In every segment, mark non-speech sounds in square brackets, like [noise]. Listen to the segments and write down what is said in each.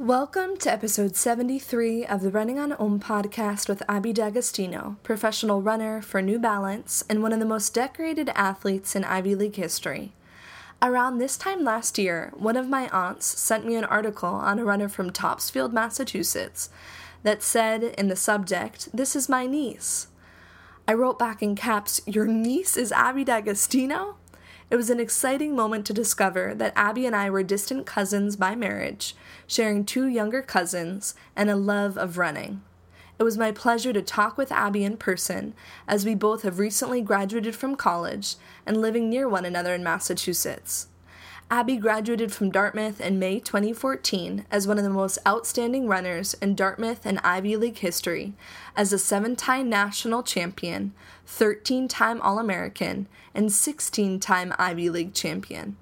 Welcome to episode 73 of the Running on Om podcast with Abbey D'Agostino, professional runner for New Balance and one of the most decorated athletes in Ivy League history. Around this time last year, one of my aunts sent me an article on a runner from Topsfield, Massachusetts, that said in the subject, This is my niece. I wrote back in caps, Your niece is Abbey D'Agostino? It was an exciting moment to discover that Abbey and I were distant cousins by marriage, sharing two younger cousins and a love of running. It was my pleasure to talk with Abbey in person, as we both have recently graduated from college and living near one another in Massachusetts. Abbey graduated from Dartmouth in May 2014 as one of the most outstanding runners in Dartmouth and Ivy League history, as a seven time national champion, 13 time All American, and 16 time Ivy League champion.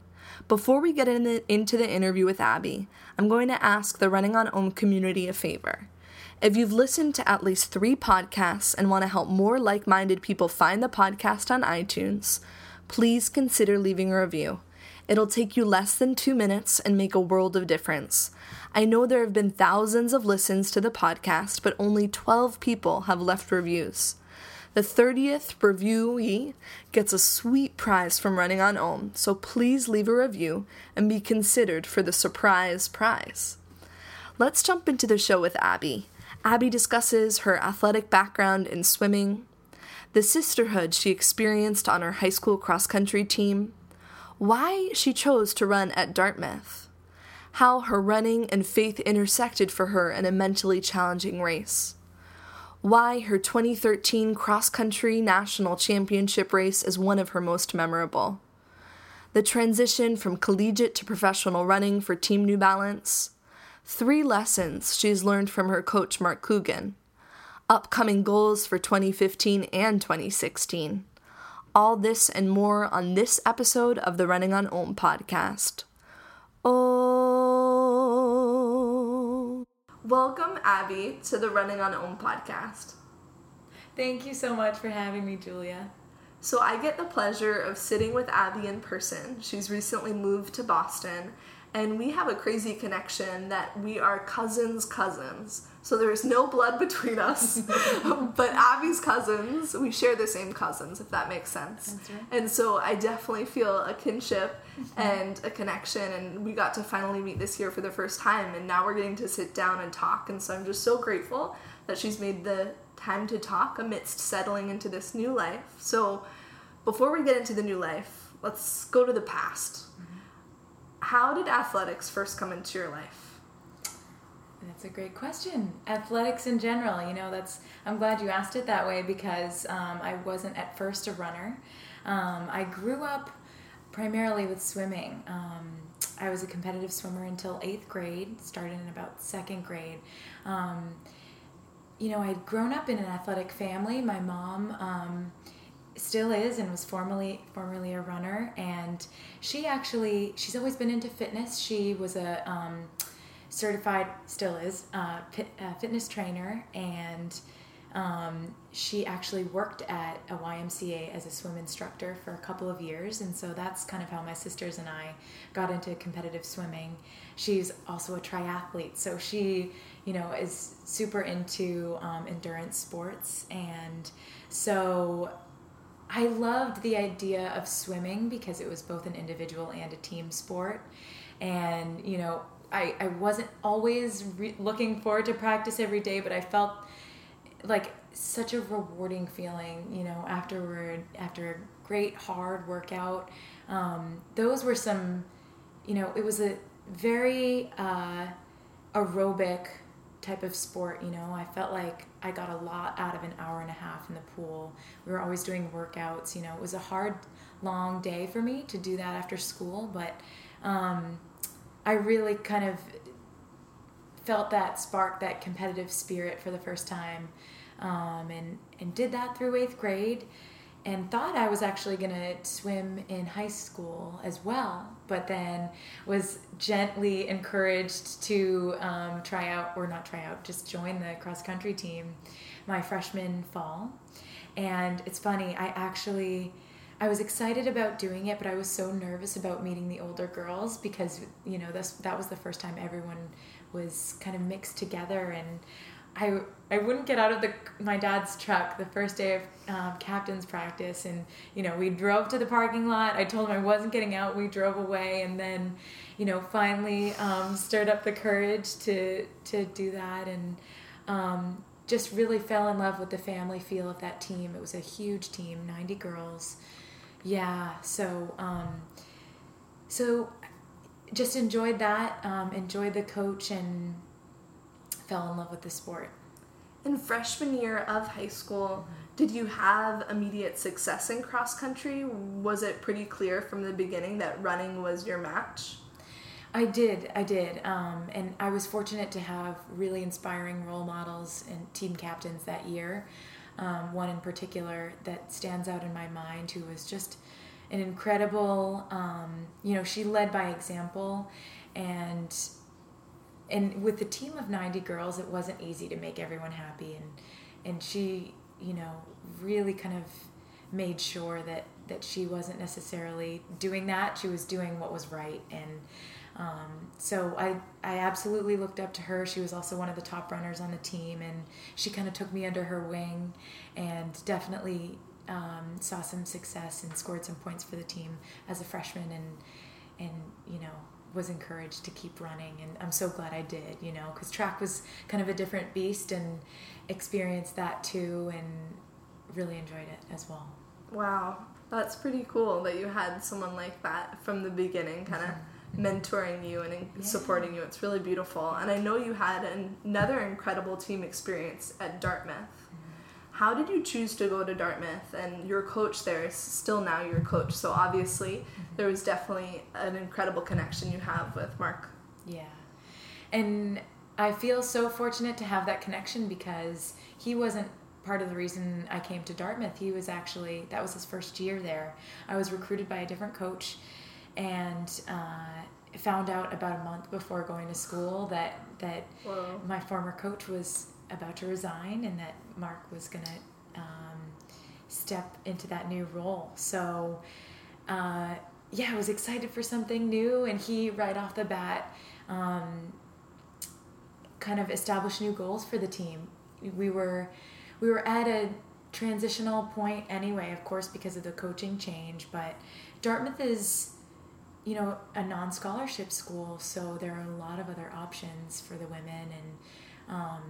Before we get in the, into the interview with Abbey, I'm going to ask the Running on Om community a favor. If you've listened to at least three podcasts and want to help more like minded people find the podcast on iTunes, please consider leaving a review. It'll take you less than two minutes and make a world of difference. I know there have been thousands of listens to the podcast, but only 12 people have left reviews. The 30th reviewee gets a sweet prize from Running on Om, so please leave a review and be considered for the surprise prize. Let's jump into the show with Abbey. Abbey discusses her athletic background in swimming, the sisterhood she experienced on her high school cross country team, why she chose to run at Dartmouth, how her running and faith intersected for her in a mentally challenging race, why her 2013 cross country national championship race is one of her most memorable, the transition from collegiate to professional running for Team New Balance, three lessons she's learned from her coach Mark Coogan, upcoming goals for 2015 and 2016 all this and more on this episode of the Running on Om podcast. Oh. Welcome, Abbey, to the Running on Om podcast. Thank you so much for having me, Julia. So, I get the pleasure of sitting with Abbey in person. She's recently moved to Boston, and we have a crazy connection that we are cousins' cousins. So there's no blood [laughs] between us, [laughs] but Abbey's cousins, we share the same cousins, if that makes sense. Right. And so I definitely feel a kinship mm-hmm. and a connection, and we got to finally meet this year for the first time, and now we're getting to sit down and talk. And so I'm just so grateful that she's made the time to talk amidst settling into this new life. So before we get into the new life, let's go to the past. How did athletics first come into your life? That's a great question. Athletics in general, you know, that's, I'm glad you asked it that way because um, I wasn't at first a runner. Um, I grew up primarily with swimming. Um, I was a competitive swimmer until eighth grade, started in about second grade. Um, you know, I'd grown up in an athletic family. My mom, um, still is and was formerly formerly a runner. And she actually she's always been into fitness. She was a um, certified, still is, uh, uh, fitness trainer, and um, she actually worked at a YMCA as a swim instructor for a couple of years, and so that's kind of how my sisters and I got into competitive swimming. She's also a triathlete, so she, you know, is super into um, endurance sports, and so I loved the idea of swimming because it was both an individual and a team sport. And, you know, I, I wasn't always re- looking forward to practice every day, but I felt like such a rewarding feeling, you know, afterward, after a great hard workout. Um, those were some, you know, it was a very uh, aerobic type of sport, you know. I felt like I got a lot out of an hour and a half in the pool. We were always doing workouts, you know. It was a hard, long day for me to do that after school, but um, I really kind of felt that spark, that competitive spirit for the first time, um, and and did that through eighth grade, and thought I was actually gonna swim in high school as well, but then was gently encouraged to um, try out or not try out, just join the cross country team my freshman fall, and it's funny, I actually I was excited about doing it, but I was so nervous about meeting the older girls because you know this that was the first time everyone was kind of mixed together and I I wouldn't get out of the my dad's truck the first day of um, captain's practice, and you know we drove to the parking lot. I told him I wasn't getting out. We drove away, and then, you know, finally um, stirred up the courage to to do that, and um, just really fell in love with the family feel of that team. It was a huge team, ninety girls. Yeah, so um, so just enjoyed that. Um, enjoyed the coach and fell in love with the sport. In freshman year of high school, did you have immediate success in cross country? Was it pretty clear from the beginning that running was your match? I did, I did. Um, and I was fortunate to have really inspiring role models and team captains that year. Um, one in particular that stands out in my mind who was just an incredible, um, you know, she led by example and and with the team of 90 girls it wasn't easy to make everyone happy and and she you know really kind of made sure that that she wasn't necessarily doing that she was doing what was right and um, so I, I absolutely looked up to her. She was also one of the top runners on the team, and she kind of took me under her wing and definitely um, saw some success and scored some points for the team as a freshman. And, and you know, was encouraged to keep running and i'm so glad i did you know because track was kind of a different beast and experienced that too and really enjoyed it as well wow that's pretty cool that you had someone like that from the beginning kind of mm-hmm. mentoring you and yeah. supporting you it's really beautiful and i know you had another incredible team experience at dartmouth how did you choose to go to Dartmouth? And your coach there is still now your coach, so obviously mm-hmm. there was definitely an incredible connection you have with Mark. Yeah. And I feel so fortunate to have that connection because he wasn't part of the reason I came to Dartmouth. He was actually, that was his first year there. I was recruited by a different coach and uh, found out about a month before going to school that, that Whoa. my former coach was about to resign and that Mark was going to um, step into that new role. So, uh, yeah, I was excited for something new, and he, right off the bat, um, kind of established new goals for the team. We were we were at a transitional point anyway, of course, because of the coaching change. But Dartmouth is, you know, a non-scholarship school, so there are a lot of other options for the women, and um,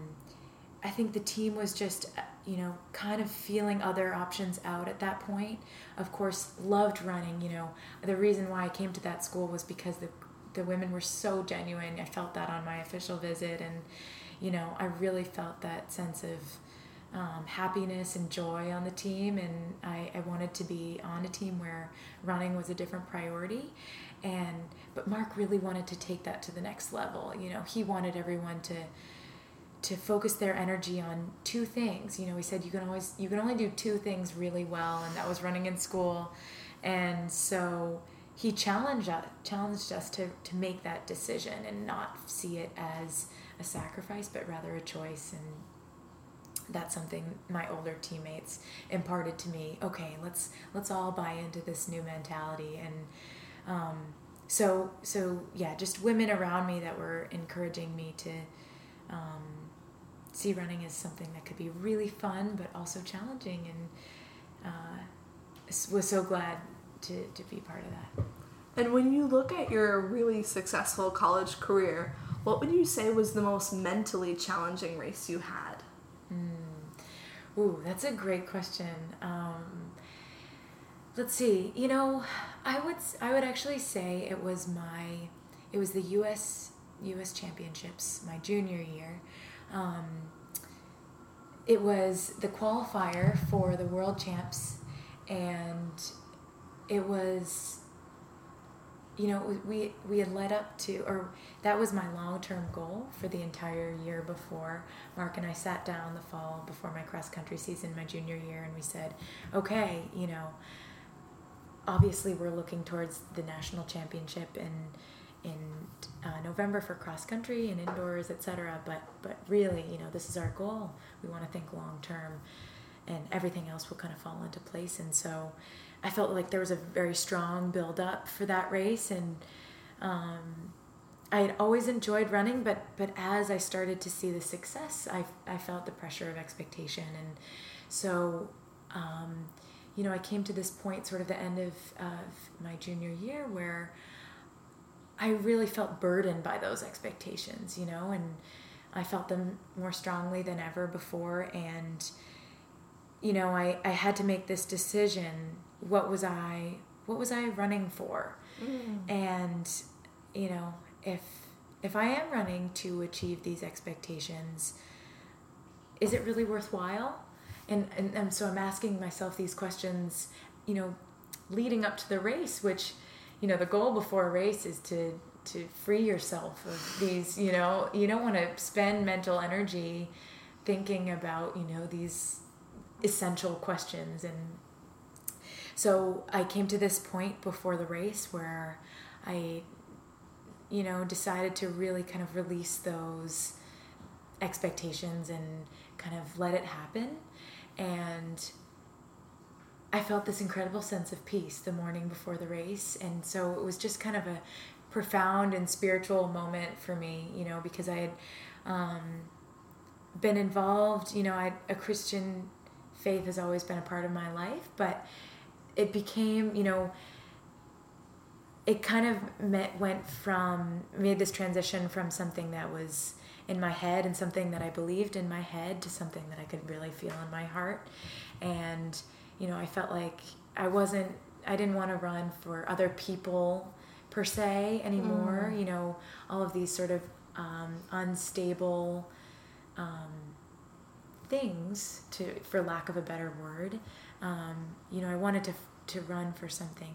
I think the team was just, you know, kind of feeling other options out at that point. Of course, loved running. You know, the reason why I came to that school was because the the women were so genuine. I felt that on my official visit, and you know, I really felt that sense of um, happiness and joy on the team. And I, I wanted to be on a team where running was a different priority. And but Mark really wanted to take that to the next level. You know, he wanted everyone to to focus their energy on two things. You know, he said you can always you can only do two things really well, and that was running in school. And so he challenged us, challenged us to to make that decision and not see it as a sacrifice, but rather a choice. And that's something my older teammates imparted to me. Okay, let's let's all buy into this new mentality and. Um, so so yeah, just women around me that were encouraging me to um, see running as something that could be really fun but also challenging and uh, was so glad to, to be part of that. And when you look at your really successful college career, what would you say was the most mentally challenging race you had? Mm. Ooh, that's a great question. Um, let's see. You know, I would I would actually say it was my it was the U.S. U.S. Championships my junior year um, it was the qualifier for the world champs, and it was, you know, we we had led up to, or that was my long term goal for the entire year before. Mark and I sat down the fall before my cross country season, my junior year, and we said, okay, you know, obviously we're looking towards the national championship and in uh, November for cross country and indoors, etc. But but really, you know, this is our goal. We want to think long term, and everything else will kind of fall into place. And so, I felt like there was a very strong build up for that race, and um, I had always enjoyed running, but but as I started to see the success, I I felt the pressure of expectation, and so. Um, you know, I came to this point, sort of the end of, of my junior year, where I really felt burdened by those expectations, you know, and I felt them more strongly than ever before. And, you know, I, I had to make this decision. What was I, what was I running for? Mm. And, you know, if, if I am running to achieve these expectations, is it really worthwhile? And, and, and so I'm asking myself these questions, you know, leading up to the race, which, you know the goal before a race is to to free yourself of these you know you don't want to spend mental energy thinking about you know these essential questions. And so i came to this point before the race where i you know decided to really kind of release those expectations and kind of let it happen. And I felt this incredible sense of peace the morning before the race. And so it was just kind of a profound and spiritual moment for me, you know, because I had um, been involved, you know, I, a Christian faith has always been a part of my life, but it became, you know, it kind of met, went from, made this transition from something that was in my head and something that I believed in my head to something that I could really feel in my heart. And, you know, I felt like I wasn't, I didn't want to run for other people per se anymore. Mm. You know, all of these sort of um, unstable um, things, to for lack of a better word. Um, you know, I wanted to to run for something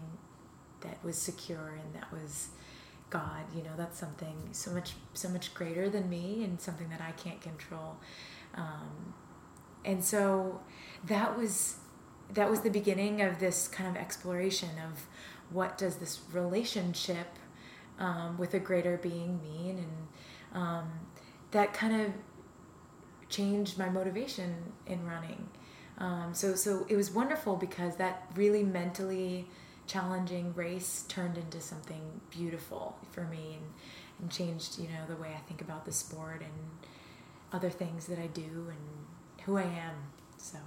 that was secure and that was God. You know, that's something so much so much greater than me and something that I can't control. Um, and so that was that was the beginning of this kind of exploration of what does this relationship um, with a greater being mean? And um, that kind of changed my motivation in running. Um, so so it was wonderful because that really mentally challenging race turned into something beautiful for me and, and changed you know the way I think about the sport and other things that I do and who I am. So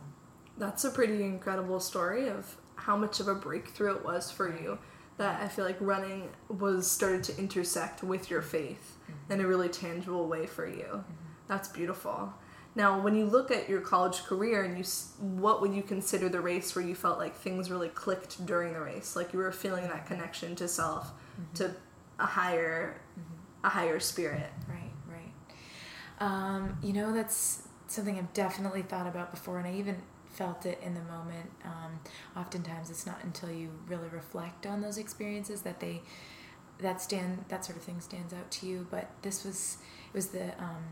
that's a pretty incredible story of how much of a breakthrough it was for you that I feel like running was started to intersect with your faith mm-hmm. in a really tangible way for you. Mm-hmm. That's beautiful. Now, when you look at your college career and you what would you consider the race where you felt like things really clicked during the race, like you were feeling that connection to self, mm-hmm. to a higher mm-hmm. a higher spirit. Right, right. Um, you know, that's something I've definitely thought about before and I even felt it in the moment. Um, oftentimes, it's not until you really reflect on those experiences that they that stand that sort of thing stands out to you. But this was it was the um,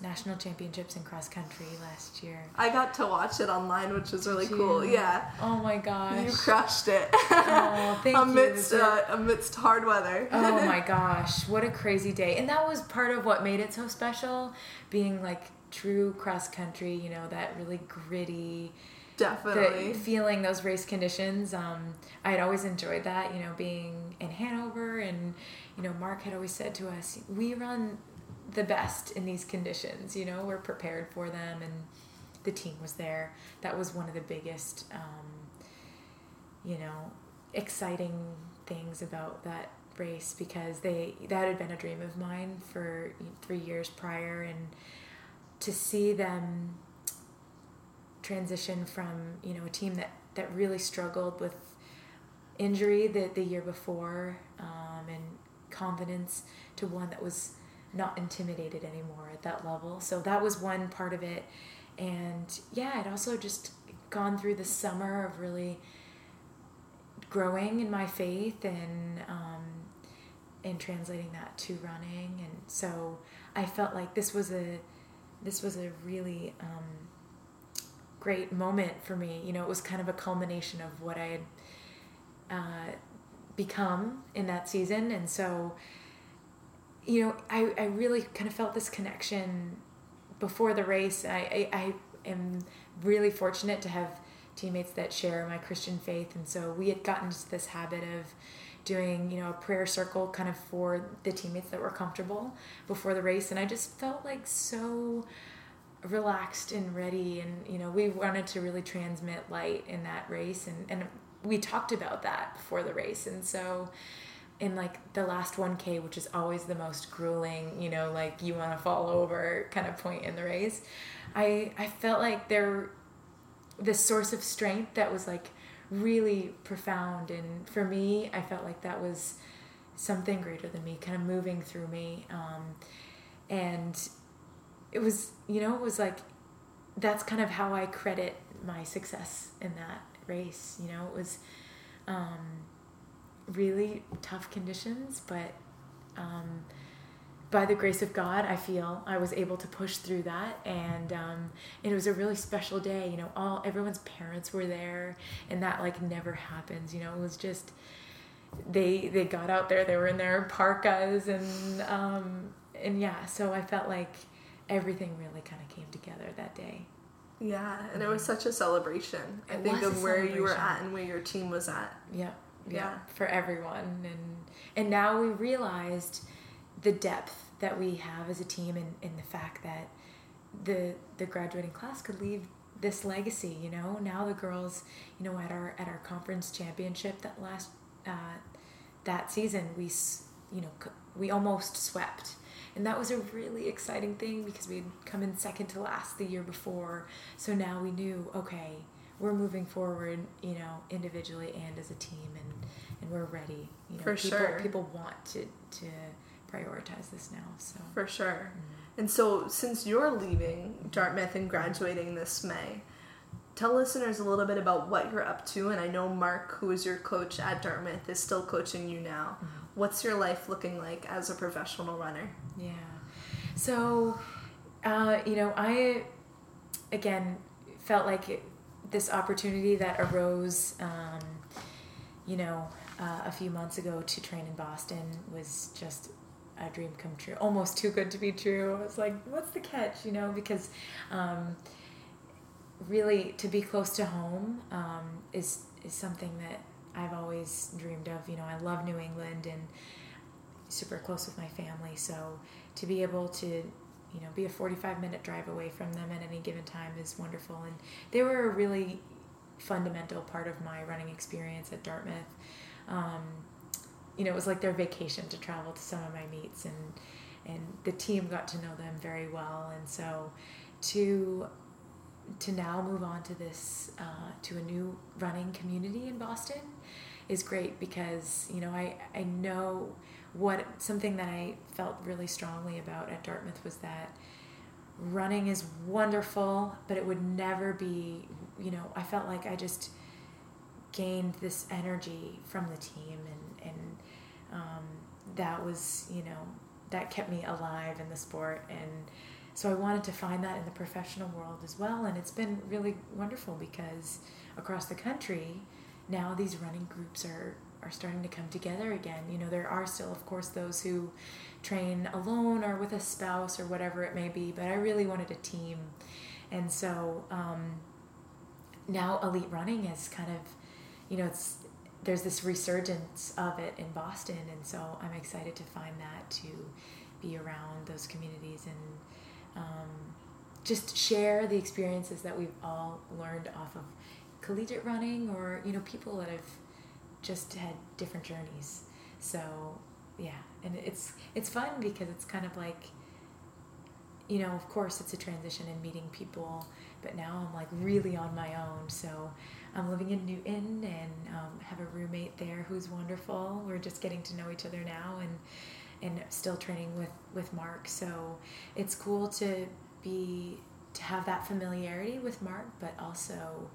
national championships in cross country last year. I got to watch it online, which was really cool. Yeah. Oh my gosh. You crushed it. oh, thank amidst, you. Uh, amidst hard weather. oh my [laughs] gosh, what a crazy day! And that was part of what made it so special, being like true cross country, you know, that really gritty, definitely the, feeling those race conditions. Um, I had always enjoyed that, you know, being in Hanover, and you know, Mark had always said to us, "We run the best in these conditions. You know, we're prepared for them, and the team was there. That was one of the biggest, um, you know, exciting things about that race because they that had been a dream of mine for three years prior and to see them transition from you know a team that that really struggled with injury the, the year before um, and confidence to one that was not intimidated anymore at that level. So that was one part of it. And yeah i'd also just gone through the summer of really growing in my faith and um, and translating that to running. And so i felt like this was a this was a really um, great moment for me. You know, it was kind of a culmination of what I had uh, become in that season, and so you know, I, I really kind of felt this connection before the race. I, I, I am really fortunate to have teammates that share my Christian faith, and so we had gotten into this habit of doing you know a prayer circle kind of for the teammates that were comfortable before the race and i just felt like so relaxed and ready and you know we wanted to really transmit light in that race and and we talked about that before the race. And so in like the last 1k which is always the most grueling you know like you want to fall over kind of point in the race i i felt like there this source of strength that was like really profound. And for me i felt like that was something greater than me kind of moving through me. Um, and it was you know it was like that's kind of how i credit my success in that race you know it was um, really tough conditions but um, by the grace of God, I feel I was able to push through that, and um, it was a really special day. You know, all everyone's parents were there, and that like never happens. You know, it was just they they got out there. They were in their parkas, and um, and yeah. So I felt like everything really kind of came together that day. Yeah, and it was such a celebration. It I think of where you were at and where your team was at. Yeah, yeah, yeah, for everyone, and and now we realized the depth that we have as a team and, and the fact that the the graduating class could leave this legacy you know now the girls you know at our at our conference championship that last uh, that season we you know we almost swept and that was a really exciting thing because we'd come in second to last the year before so now we knew okay we're moving forward you know individually and as a team and and we're ready you know For people sure. people want to to prioritize this now. So for sure. Mm-hmm. And so, since you're leaving Dartmouth and graduating this May, tell listeners a little bit about what you're up to. And I know Mark, who is your coach at Dartmouth, is still coaching you now. Mm-hmm. What's your life looking like as a professional runner? Yeah. So, uh, you know, I again felt like it, this opportunity that arose, um, you know, uh, a few months ago to train in Boston was just a dream come true. Almost too good to be true. I was like, what's the catch? You know, because um, really to be close to home um, is is something that I've always dreamed of. You know, I love New England and super close with my family. So to be able to you know be a 45 minute drive away from them at any given time is wonderful and they were a really fundamental part of my running experience at dartmouth um, you know, it was like their vacation to travel to some of my meets and and the team got to know them very well and so to to now move on to this uh, to a new running community in Boston is great because you know I I know what something that I felt really strongly about at Dartmouth was that running is wonderful but it would never be you know I felt like I just gained this energy from the team and and um, that was you know that kept me alive in the sport and so I wanted to find that in the professional world as well and it's been really wonderful because across the country now these running groups are are starting to come together again. You know there are still of course those who train alone or with a spouse or whatever it may be but I really wanted a team. And so um, now elite running is kind of you know it's there's this resurgence of it in Boston, and so I'm excited to find that to be around those communities and um, just share the experiences that we've all learned off of collegiate running, or you know, people that have just had different journeys. So yeah, and it's it's fun because it's kind of like you know, of course, it's a transition and meeting people, but now I'm like really on my own. So I'm living in Newton and um, have a roommate there who's wonderful. We're just getting to know each other now and and still training with with Mark. So it's cool to be to have that familiarity with Mark, but also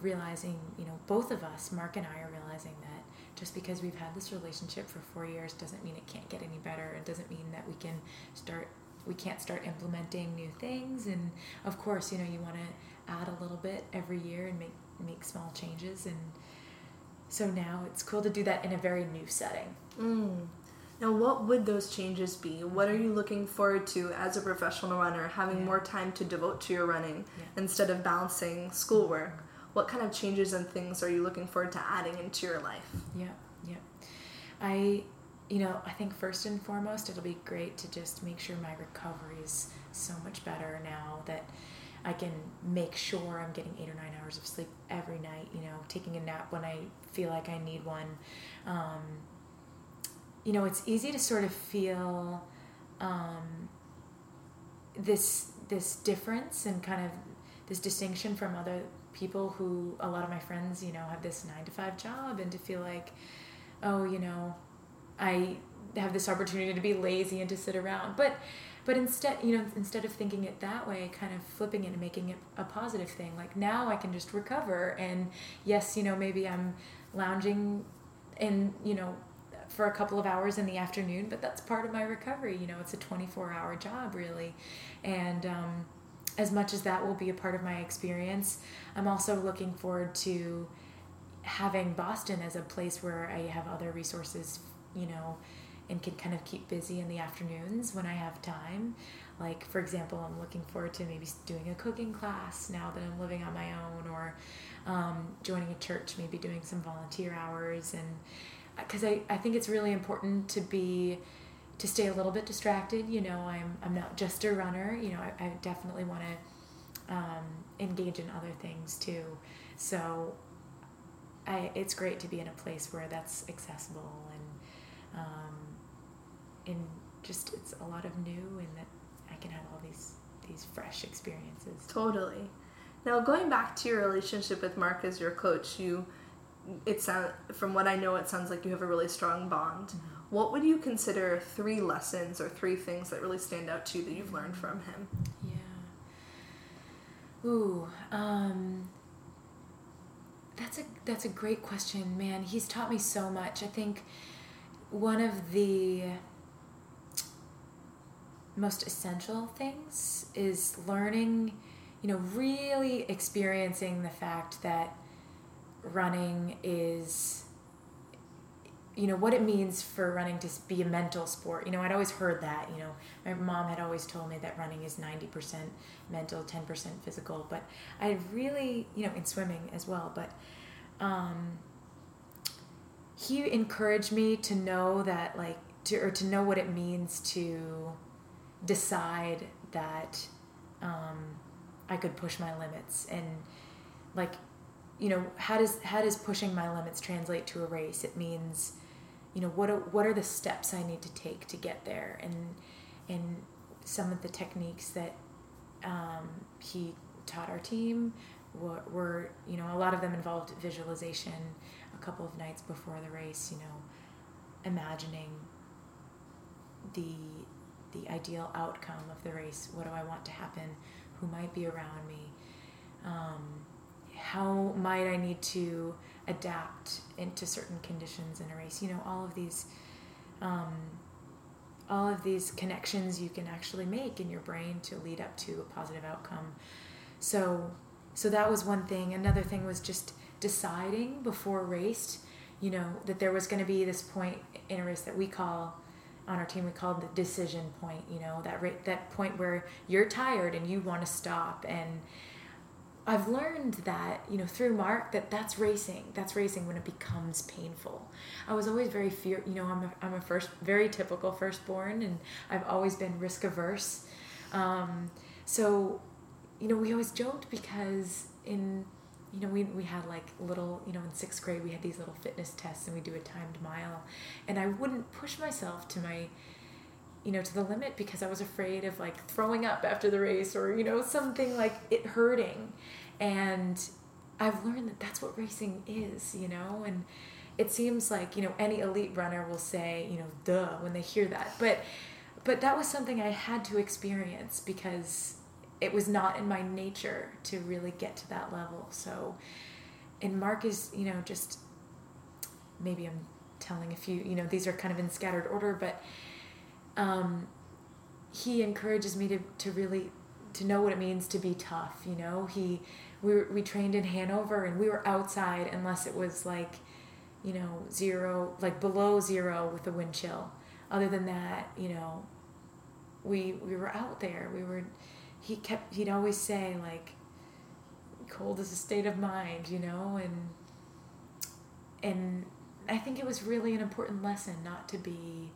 realizing, you know, both of us, Mark and I, are realizing that just because we've had this relationship for four years doesn't mean it can't get any better. It doesn't mean that we can start we can't start implementing new things and of course you know you want to add a little bit every year and make make small changes and so now it's cool to do that in a very new setting. Mm. Now, what would those changes be? What are you looking forward to as a professional runner, having yeah. more time to devote to your running yeah. instead of balancing schoolwork? What kind of changes and things are you looking forward to adding into your life? Yeah, yeah. I, you know, I think first and foremost, it'll be great to just make sure my recovery is so much better now that I can make sure I'm getting eight or nine hours of sleep every night, you know, taking a nap when I feel like I need one. Um, you know, it's easy to sort of feel um, this this difference and kind of this distinction from other people who a lot of my friends, you know, have this nine to five job and to feel like, oh, you know, I have this opportunity to be lazy and to sit around. But but instead you know instead of thinking it that way kind of flipping it and making it a positive thing like now i can just recover and yes you know maybe i'm lounging and, you know for a couple of hours in the afternoon but that's part of my recovery you know it's a 24 hour job really and um, as much as that will be a part of my experience i'm also looking forward to having boston as a place where i have other resources you know and can kind of keep busy in the afternoons when I have time. Like, for example, I'm looking forward to maybe doing a cooking class now that I'm living on my own, or um, joining a church, maybe doing some volunteer hours. And because I, I think it's really important to be to stay a little bit distracted. You know, I'm I'm not just a runner. You know, I, I definitely want to um, engage in other things too. So, I it's great to be in a place where that's accessible and um, and just it's a lot of new and that I can have all these these fresh experiences. Totally. Now going back to your relationship with Mark as your coach, you it sound from what I know it sounds like you have a really strong bond. Mm-hmm. What would you consider three lessons or three things that really stand out to you that you've learned from him? Yeah. Ooh, um that's a that's a great question, man. He's taught me so much. I think one of the most essential things is learning, you know, really experiencing the fact that running is you know what it means for running to be a mental sport. You know i'd always heard that you know. My mom had always told me that running is 90% mental 10% physical but i really you know in swimming as well but um, he encouraged me to know that like to or to know what it means to decide that um, I could push my limits. And like you know how does how does pushing my limits translate to a race it means you know what are, what are the steps I need to take to get there and and some of the techniques that um, he taught our team were, were you know a lot of them involved visualization a couple of nights before the race you know imagining the the ideal outcome of the race. What do I want to happen? Who might be around me? How might I need to adapt into certain conditions in a race? You know, all of these, um, all of these connections you can actually make in your brain to lead up to a positive outcome. So, so that was one thing. Another thing was just deciding before a race, you know, that there was going to be this point in a race that we call on our team we call the decision point you know that ra- that point where you're tired and you want to stop and I've learned that you know through Mark that that's racing. That's racing when it becomes painful. I was always very fear. You know, I'm a, I'm a first very typical firstborn, and I've always been risk averse. Um, so, you know, we always joked because in you know, we, we had like little, you know, in sixth grade, we had these little fitness tests and we do a timed mile. And I wouldn't push myself to my, you know, to the limit because I was afraid of like throwing up after the race or, you know, something like it hurting. And I've learned that that's what racing is, you know, and it seems like, you know, any elite runner will say, you know, duh, when they hear that. But, but that was something I had to experience because it was not in my nature to really get to that level. So, and Mark is, you know, just maybe I'm telling a few, you know, these are kind of in scattered order, but um, he encourages me to, to really to know what it means to be tough. You know, he we we trained in Hanover and we were outside unless it was like, you know, zero, like below zero with the wind chill. Other than that, you know, we we were out there. We were he kept he'd always say like cold is a state of mind you know and and I think it was really an important lesson not to be.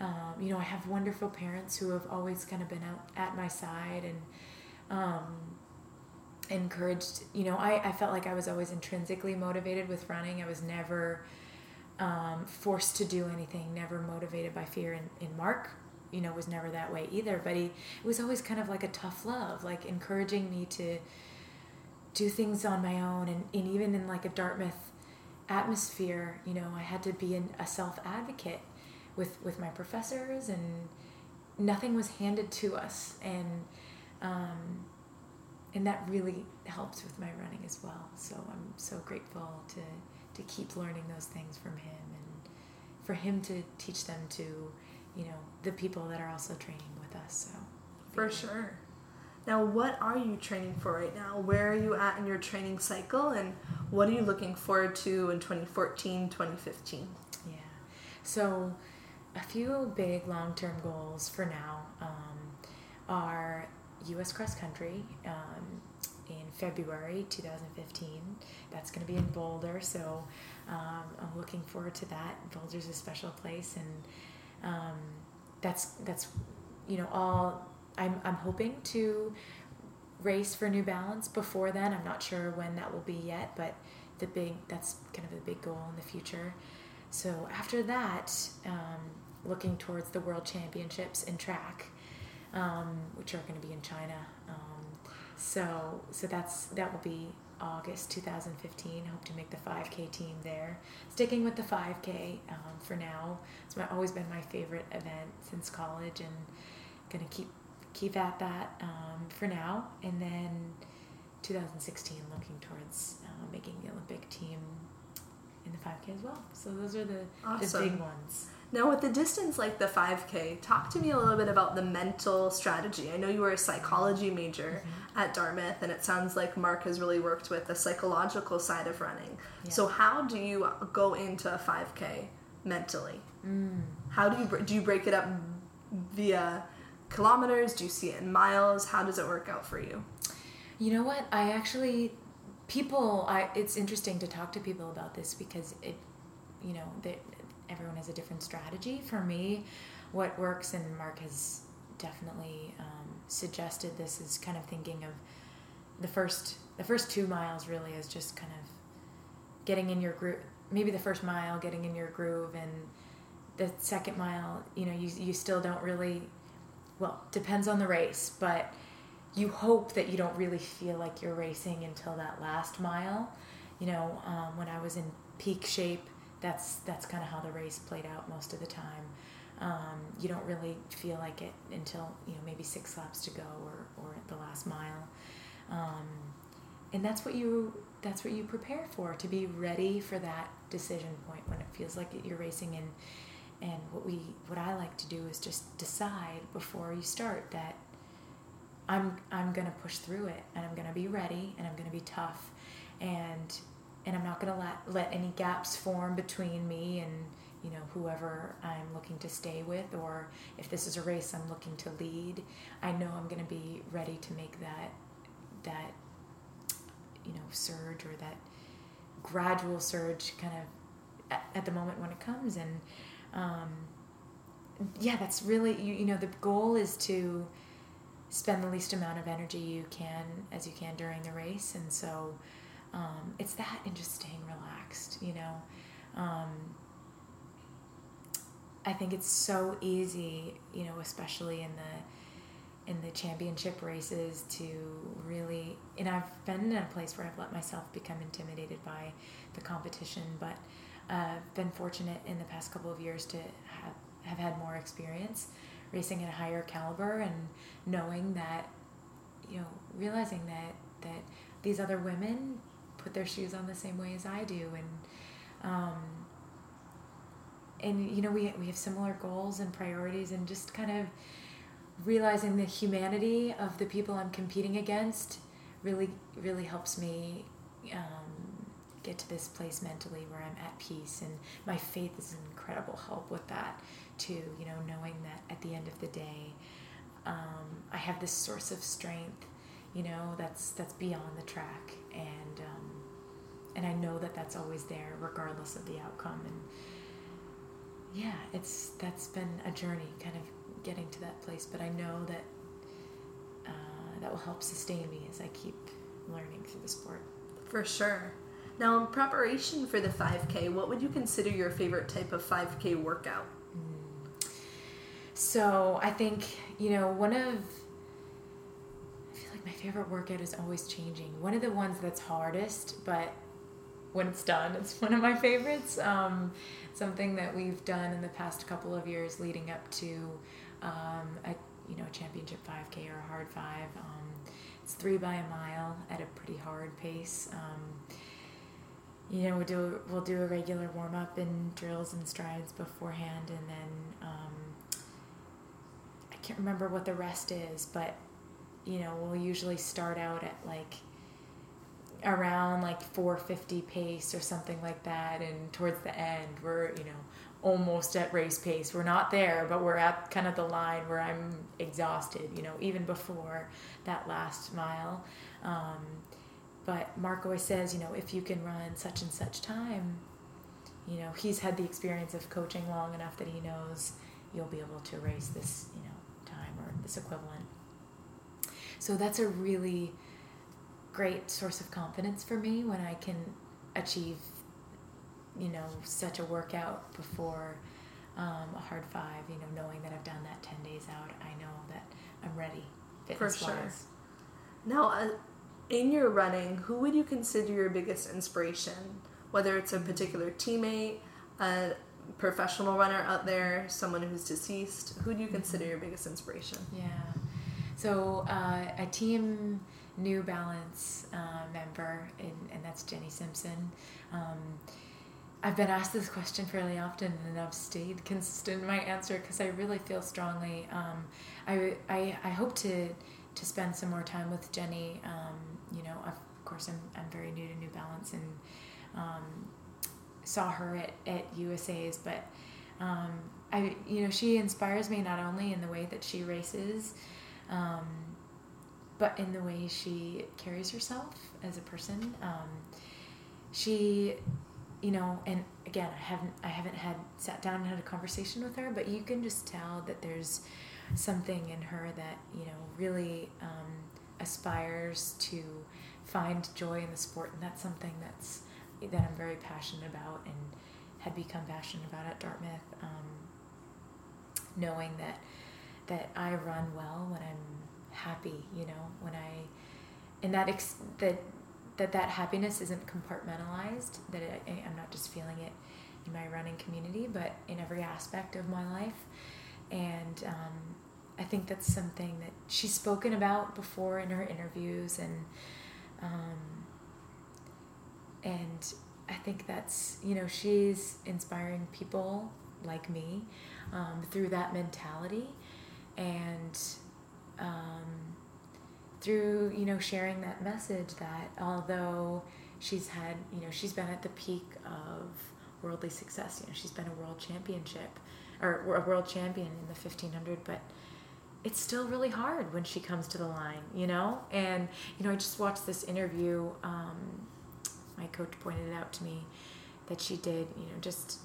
Um, you know, I have wonderful parents who have always kind of been out at my side and um, encouraged. You know, I, I felt like I was always intrinsically motivated with running. I was never um, forced to do anything, never motivated by fear. And, and Mark, you know, was never that way either. But he it was always kind of like a tough love, like encouraging me to do things on my own. And, and even in like a Dartmouth atmosphere, you know, I had to be an, a self advocate with with my professors, and nothing was handed to us, and um, and that really helps with my running as well. So I'm so grateful to to keep learning those things from him, and for him to teach them to, you know, the people that are also training with us. So for sure. Now, what are you training for right now? Where are you at in your training cycle, and what are you looking forward to in 2014, 2015? Yeah. So, a few big long term goals for now um, are U.S. cross country um, in February 2015. That's going to be in Boulder, so um, I'm looking forward to that. Boulder's a special place, and um, that's that's you know all I'm, I'm hoping to race for New Balance before then. I'm not sure when that will be yet, but the big that's kind of the big goal in the future. So after that, um, looking towards the World Championships in track, um, which are going to be in China. Um, so so that's that will be August 2015. Hope to make the 5K team there. Sticking with the 5K um, for now. It's my, always been my favorite event since college, and going to keep keep at that um, for now. And then 2016, looking towards uh, making the Olympic team in the 5K as well. So those are the, awesome. the big ones. Now, with the distance like the 5K, talk to me a little bit about the mental strategy. I know you were a psychology major mm-hmm. at Dartmouth, and it sounds like Mark has really worked with the psychological side of running. Yeah. So, how do you go into a 5K mentally? Mm. How do you do you break it up via kilometers? Do you see it in miles? How does it work out for you? You know what? I actually people I it's interesting to talk to people about this because it you know, that everyone has a different strategy. For me, what works and Mark has definitely um, suggested this is kind of thinking of the first the first 2 miles really is just kind of getting in your groove maybe the first mile getting in your groove and the second mile you know you, you still don't really well, depends on the race, but you hope that you don't really feel like you're racing until that last mile. You know, um, when I was in peak shape, that's that's kind of how the race played out most of the time. Um, you don't really feel like it until you know maybe six laps to go or, or the last mile, um, and that's what you that's what you prepare for to be ready for that decision point when it feels like you're racing in and what we what I like to do is just decide before you start that I'm I'm gonna push through it and I'm gonna be ready and I'm gonna be tough and and I'm not gonna let let any gaps form between me and you know whoever I'm looking to stay with or if this is a race I'm looking to lead I know I'm gonna be ready to make that that you know surge or that gradual surge kind of at, at the moment when it comes. And um, yeah, that's really you, you know the goal is to spend the least amount of energy you can as you can during the race, and so um, it's that and just staying relaxed. You know, um, I think it's so easy. You know, especially in the in the championship races to really and I've been in a place where I've let myself become intimidated by the competition but uh, been fortunate in the past couple of years to have, have had more experience racing at a higher caliber and knowing that, you know, realizing that, that these other women put their shoes on the same way as I do. And, um, and you know, we, we have similar goals and priorities and just kind of realizing the humanity of the people I'm competing against really, really helps me, um, get to this place mentally where I'm at peace. And my faith is an incredible help with that, too. You know, knowing that at the end of the day, um, I have this source of strength, you know, that's that's beyond the track, and um, and I know that that's always there regardless of the outcome and yeah it's that's been a journey kind of getting to that place but I know that uh, that will help sustain me as I keep learning through the sport. For sure. Now in preparation for the 5k what would you consider your favorite type of 5k workout? So I think you know one of I feel like my favorite workout is always changing. One of the ones that's hardest, but when it's done, it's one of my favorites. Um, something that we've done in the past couple of years leading up to um, a you know championship 5K or a hard five. Um, it's three by a mile at a pretty hard pace. Um, you know, we'll do we'll do a regular warm up and drills and strides beforehand, and then um, I can't remember what the rest is, but you know, we'll usually start out at like around like 450 pace or something like that and towards the end we're you know almost at race pace we're not there but we're at kind of the line where i'm exhausted you know even before that last mile um, but mark always says you know if you can run such and such time you know he's had the experience of coaching long enough that he knows you'll be able to race this you know time or this equivalent. So that's a really great source of confidence for me when I can achieve, you know, such a workout before um, a hard five. You know, knowing that I've done that ten days out, I know that I'm ready. For sure. Now, uh, in your running, who would you consider your biggest inspiration? Whether it's a particular teammate, a professional runner out there, someone who's deceased, who do you consider your biggest inspiration? Yeah. So uh, a team New Balance uh, member, and, and, that's Jenny Simpson. Um, I've been asked this question fairly often, and I've stayed consistent in my answer because I really feel strongly. Um, I, I, I hope to to spend some more time with Jenny. Um, you know, of course, I'm, I'm very new to New Balance, and um, saw her at, at USA's, but um, I, you know, she inspires me not only in the way that she races, um, but in the way she carries herself as a person. Um, she, you know, and again, I haven't, I haven't had sat down and had a conversation with her, but you can just tell that there's something in her that you know really um, aspires to find joy in the sport, and that's something that's that I'm very passionate about and had become passionate about at Dartmouth. Um, knowing that that I run well when I'm happy, you know, when I and that ex- that that that happiness isn't compartmentalized. That I, I'm not just feeling it in my running community, but in every aspect of my life. And um, I think that's something that she's spoken about before in her interviews and. Um, and I think that's you know she's inspiring people like me um, through that mentality and um, through you know sharing that message that although she's had you know she's been at the peak of worldly success you know she's been a world championship or a world champion in the 1500 but it's still really hard when she comes to the line you know and you know i just watched this interview um, my coach pointed it out to me that she did, you know, just,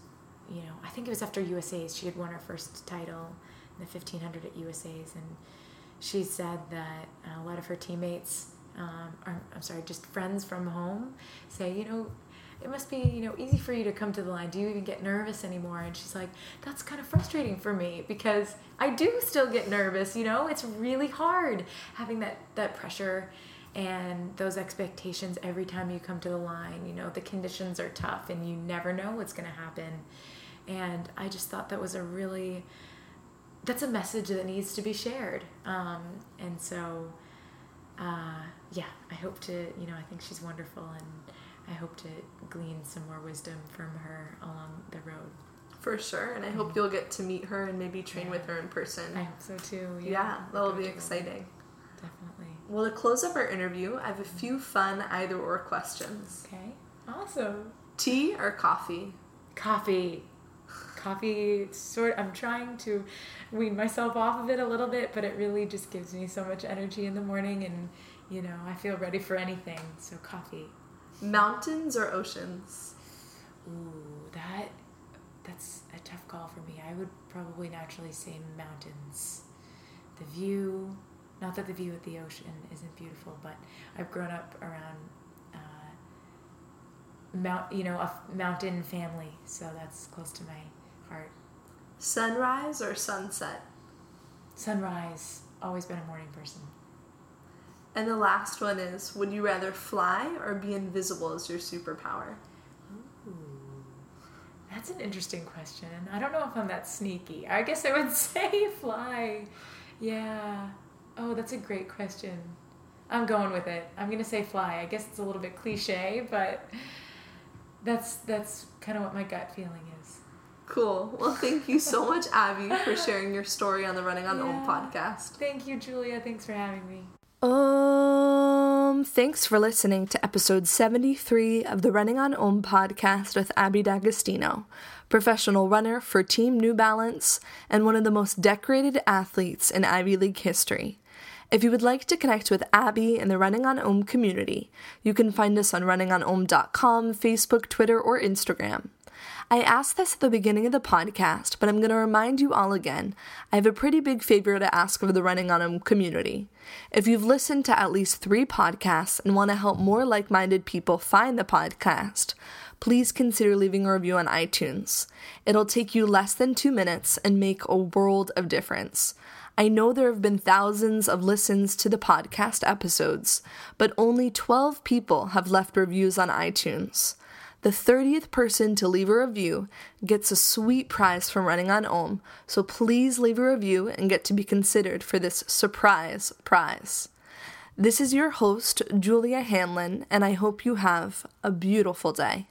you know, I think it was after USA's. She had won her first title in the 1500 at USA's, and she said that a lot of her teammates, um, or, I'm sorry, just friends from home, say, you know, it must be you know easy for you to come to the line. Do you even get nervous anymore? And she's like that's kind of frustrating for me because i do still get nervous you know? It's really hard having that that pressure and those expectations every time you come to the line. You know the conditions are tough and you never know what's going to happen. And i just thought that was a really that's a message that needs to be shared um, and so uh, yeah i hope to you know i think she's wonderful and i hope to glean some more wisdom from her along the road for sure and i hope mm-hmm. you'll get to meet her and maybe train yeah. with her in person i hope so too yeah, yeah that'll be exciting definitely well, to close up our interview, I have a few fun either or questions. Okay. Awesome. Tea or coffee? Coffee. Coffee, sort. I'm trying to wean myself off of it a little bit, but it really just gives me so much energy in the morning, and you know, I feel ready for anything. So coffee. Mountains or oceans? Ooh, that that's a tough call for me. I would probably naturally say mountains. The view, not that the view at the ocean isn't beautiful, but I've grown up around mount, you know, a mountain family, so that's close to my heart. Sunrise or sunset? Sunrise. Always been a morning person. And the last one is Would you rather fly or be invisible as your superpower? Ooh, that's an interesting question. I don't know if I'm that sneaky. I guess I would [laughs] say fly. Yeah. Oh, that's a great question. I'm going with it. I'm gonna say fly. I guess it's a little bit cliche, but that's that's kind of what my gut feeling is. Cool. Well, thank you so much, Abbey, for sharing your story on the Running on Yeah. Om podcast. Thank you, Julia. Thanks for having me. Um, thanks for listening to episode 73 of the Running on Om podcast with Abbey D'Agostino, professional runner for Team New Balance and one of the most decorated athletes in Ivy League history. If you would like to connect with Abbey and the Running on Om community, you can find us on runningonom.com, Facebook, Twitter, or Instagram. I asked this at the beginning of the podcast, but I'm going to remind you all again. I have a pretty big favor to ask of the Running on Om community. If you've listened to at least three podcasts and want to help more like minded people find the podcast, please consider leaving a review on iTunes. It'll take you less than two minutes and make a world of difference. I know there have been thousands of listens to the podcast episodes, but only 12 people have left reviews on iTunes. The 30th person to leave a review gets a sweet prize from Running on Om, so please leave a review and get to be considered for this surprise prize. This is your host, Julia Hanlon, and I hope you have a beautiful day.